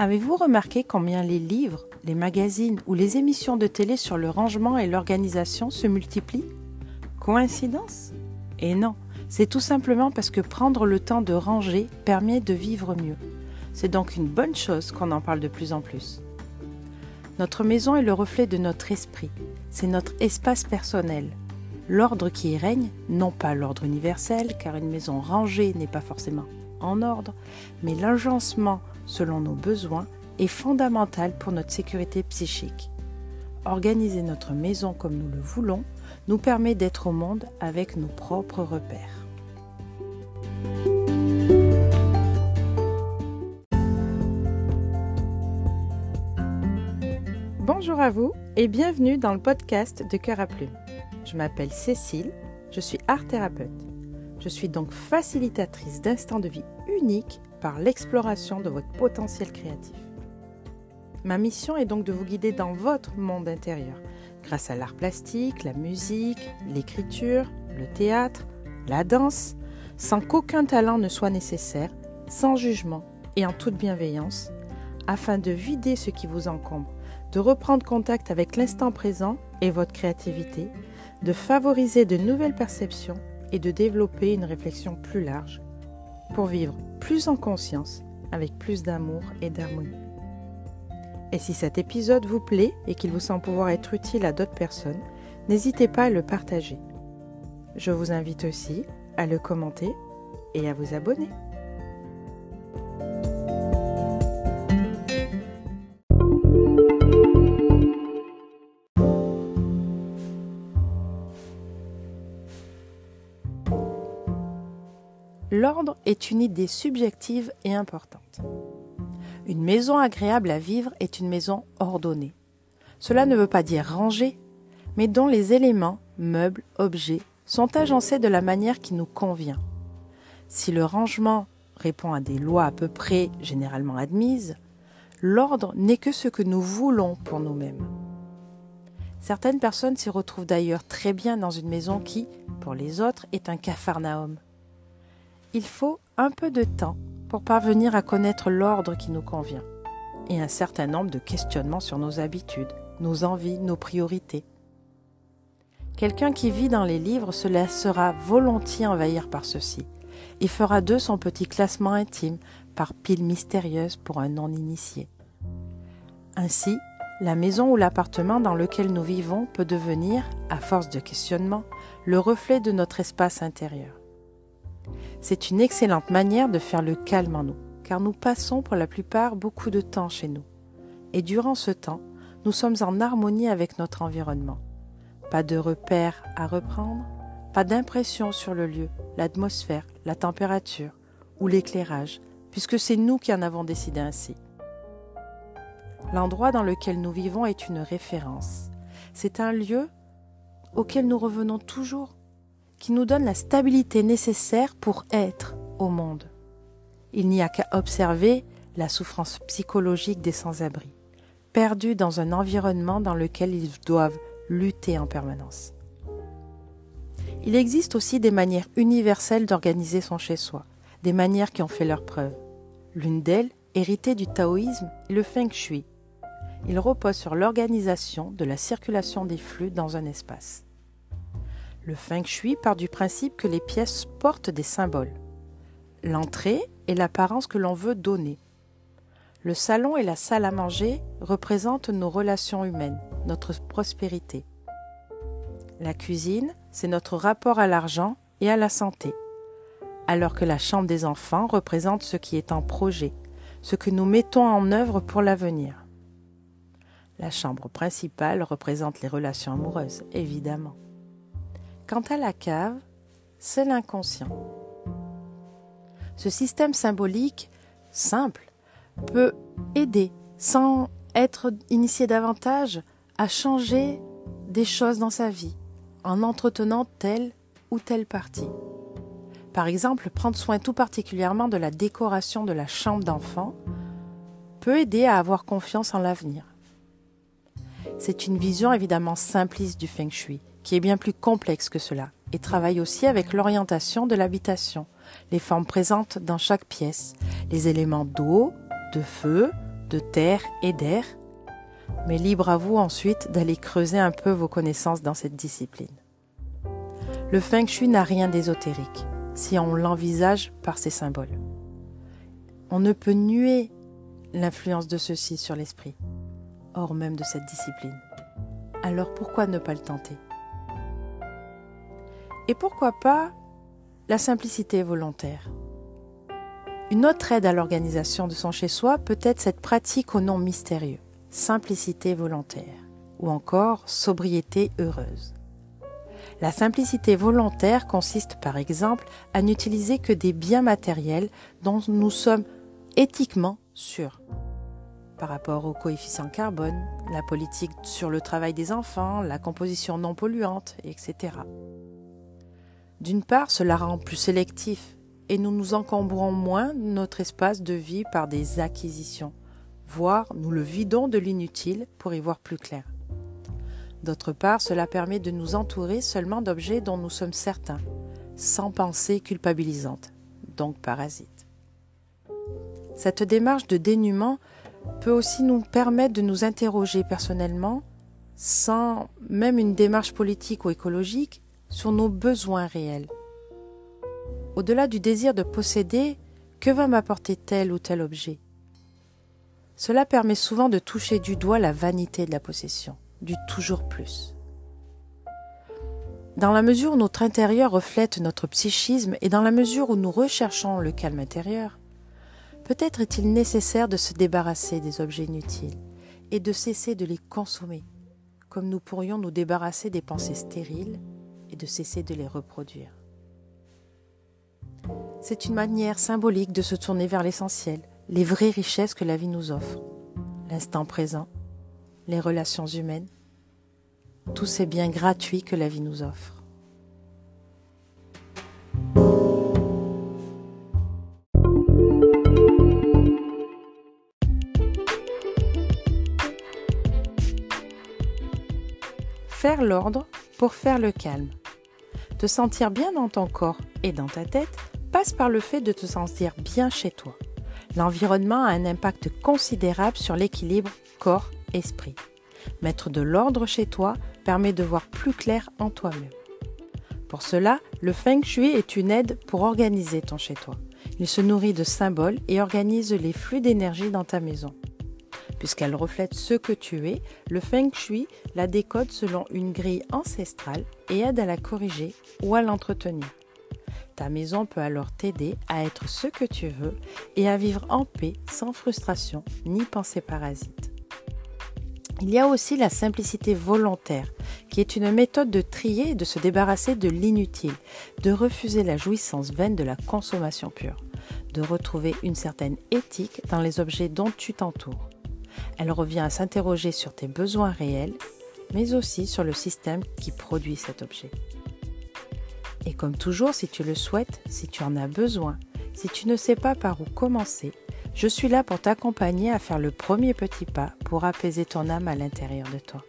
Avez-vous remarqué combien les livres, les magazines ou les émissions de télé sur le rangement et l'organisation se multiplient? Coïncidence? Et non, c'est tout simplement parce que prendre le temps de ranger permet de vivre mieux. C'est donc une bonne chose qu'on en parle de plus en plus. Notre maison est le reflet de notre esprit, c'est notre espace personnel. L'ordre qui y règne, non pas l'ordre universel, car une maison rangée n'est pas forcément en ordre, mais l'agencement selon nos besoins est fondamental pour notre sécurité psychique. Organiser notre maison comme nous le voulons nous permet d'être au monde avec nos propres repères. Bonjour à vous et bienvenue dans le podcast de Cœur à Plume. Je m'appelle Cécile, je suis art thérapeute. Je suis donc facilitatrice d'instants de vie uniques par l'exploration de votre potentiel créatif. Ma mission est donc de vous guider dans votre monde intérieur, grâce à l'art plastique, la musique, l'écriture, le théâtre, la danse, sans qu'aucun talent ne soit nécessaire, sans jugement et en toute bienveillance, afin de vider ce qui vous encombre de reprendre contact avec l'instant présent et votre créativité, de favoriser de nouvelles perceptions et de développer une réflexion plus large pour vivre plus en conscience avec plus d'amour et d'harmonie. Et si cet épisode vous plaît et qu'il vous semble pouvoir être utile à d'autres personnes, n'hésitez pas à le partager. Je vous invite aussi à le commenter et à vous abonner. L'ordre est une idée subjective et importante. Une maison agréable à vivre est une maison ordonnée. Cela ne veut pas dire rangée, mais dont les éléments, meubles, objets, sont agencés de la manière qui nous convient. Si le rangement répond à des lois à peu près généralement admises, l'ordre n'est que ce que nous voulons pour nous-mêmes. Certaines personnes s'y retrouvent d'ailleurs très bien dans une maison qui, pour les autres, est un capharnaüm il faut un peu de temps pour parvenir à connaître l'ordre qui nous convient et un certain nombre de questionnements sur nos habitudes, nos envies, nos priorités. Quelqu'un qui vit dans les livres se laissera volontiers envahir par ceux-ci et fera d'eux son petit classement intime par piles mystérieuses pour un non-initié. Ainsi, la maison ou l'appartement dans lequel nous vivons peut devenir, à force de questionnement, le reflet de notre espace intérieur. C'est une excellente manière de faire le calme en nous, car nous passons pour la plupart beaucoup de temps chez nous. Et durant ce temps, nous sommes en harmonie avec notre environnement. Pas de repères à reprendre, pas d'impression sur le lieu, l'atmosphère, la température ou l'éclairage, puisque c'est nous qui en avons décidé ainsi. L'endroit dans lequel nous vivons est une référence. C'est un lieu auquel nous revenons toujours qui nous donne la stabilité nécessaire pour être au monde. Il n'y a qu'à observer la souffrance psychologique des sans-abri, perdus dans un environnement dans lequel ils doivent lutter en permanence. Il existe aussi des manières universelles d'organiser son chez-soi, des manières qui ont fait leur preuve. L'une d'elles, héritée du taoïsme, est le feng shui. Il repose sur l'organisation de la circulation des flux dans un espace. Le feng shui part du principe que les pièces portent des symboles. L'entrée est l'apparence que l'on veut donner. Le salon et la salle à manger représentent nos relations humaines, notre prospérité. La cuisine, c'est notre rapport à l'argent et à la santé, alors que la chambre des enfants représente ce qui est en projet, ce que nous mettons en œuvre pour l'avenir. La chambre principale représente les relations amoureuses, évidemment. Quant à la cave, c'est l'inconscient. Ce système symbolique, simple, peut aider, sans être initié davantage, à changer des choses dans sa vie, en entretenant telle ou telle partie. Par exemple, prendre soin tout particulièrement de la décoration de la chambre d'enfant peut aider à avoir confiance en l'avenir. C'est une vision évidemment simpliste du feng shui, qui est bien plus complexe que cela et travaille aussi avec l'orientation de l'habitation, les formes présentes dans chaque pièce, les éléments d'eau, de feu, de terre et d'air, mais libre à vous ensuite d'aller creuser un peu vos connaissances dans cette discipline. Le feng shui n'a rien d'ésotérique si on l'envisage par ses symboles. On ne peut nuer l'influence de ceux-ci sur l'esprit, hors même de cette discipline. Alors pourquoi ne pas le tenter? Et pourquoi pas la simplicité volontaire Une autre aide à l'organisation de son chez-soi peut être cette pratique au nom mystérieux, simplicité volontaire, ou encore sobriété heureuse. La simplicité volontaire consiste par exemple à n'utiliser que des biens matériels dont nous sommes éthiquement sûrs. Par rapport au coefficient carbone, la politique sur le travail des enfants, la composition non polluante, etc. D'une part, cela rend plus sélectif et nous nous encombrons moins notre espace de vie par des acquisitions, voire nous le vidons de l'inutile pour y voir plus clair. D'autre part, cela permet de nous entourer seulement d'objets dont nous sommes certains, sans pensée culpabilisante, donc parasite. Cette démarche de dénuement peut aussi nous permettre de nous interroger personnellement, sans même une démarche politique ou écologique, sur nos besoins réels. Au-delà du désir de posséder, que va m'apporter tel ou tel objet? Cela permet souvent de toucher du doigt la vanité de la possession du toujours plus. Dans la mesure où notre intérieur reflète notre psychisme et dans la mesure où nous recherchons le calme intérieur, peut-être est-il nécessaire de se débarrasser des objets inutiles et de cesser de les consommer, comme nous pourrions nous débarrasser des pensées stériles de cesser de les reproduire. C'est une manière symbolique de se tourner vers l'essentiel, les vraies richesses que la vie nous offre, l'instant présent, les relations humaines, tous ces biens gratuits que la vie nous offre. Faire l'ordre pour faire le calme. Te sentir bien dans ton corps et dans ta tête passe par le fait de te sentir bien chez toi. L'environnement a un impact considérable sur l'équilibre corps-esprit. Mettre de l'ordre chez toi permet de voir plus clair en toi-même. Pour cela, le feng shui est une aide pour organiser ton chez-toi. Il se nourrit de symboles et organise les flux d'énergie dans ta maison. Puisqu'elle reflète ce que tu es, le feng shui la décode selon une grille ancestrale et aide à la corriger ou à l'entretenir. Ta maison peut alors t'aider à être ce que tu veux et à vivre en paix sans frustration ni pensée parasite. Il y a aussi la simplicité volontaire, qui est une méthode de trier et de se débarrasser de l'inutile, de refuser la jouissance vaine de la consommation pure, de retrouver une certaine éthique dans les objets dont tu t'entoures. Elle revient à s'interroger sur tes besoins réels, mais aussi sur le système qui produit cet objet. Et comme toujours, si tu le souhaites, si tu en as besoin, si tu ne sais pas par où commencer, je suis là pour t'accompagner à faire le premier petit pas pour apaiser ton âme à l'intérieur de toi.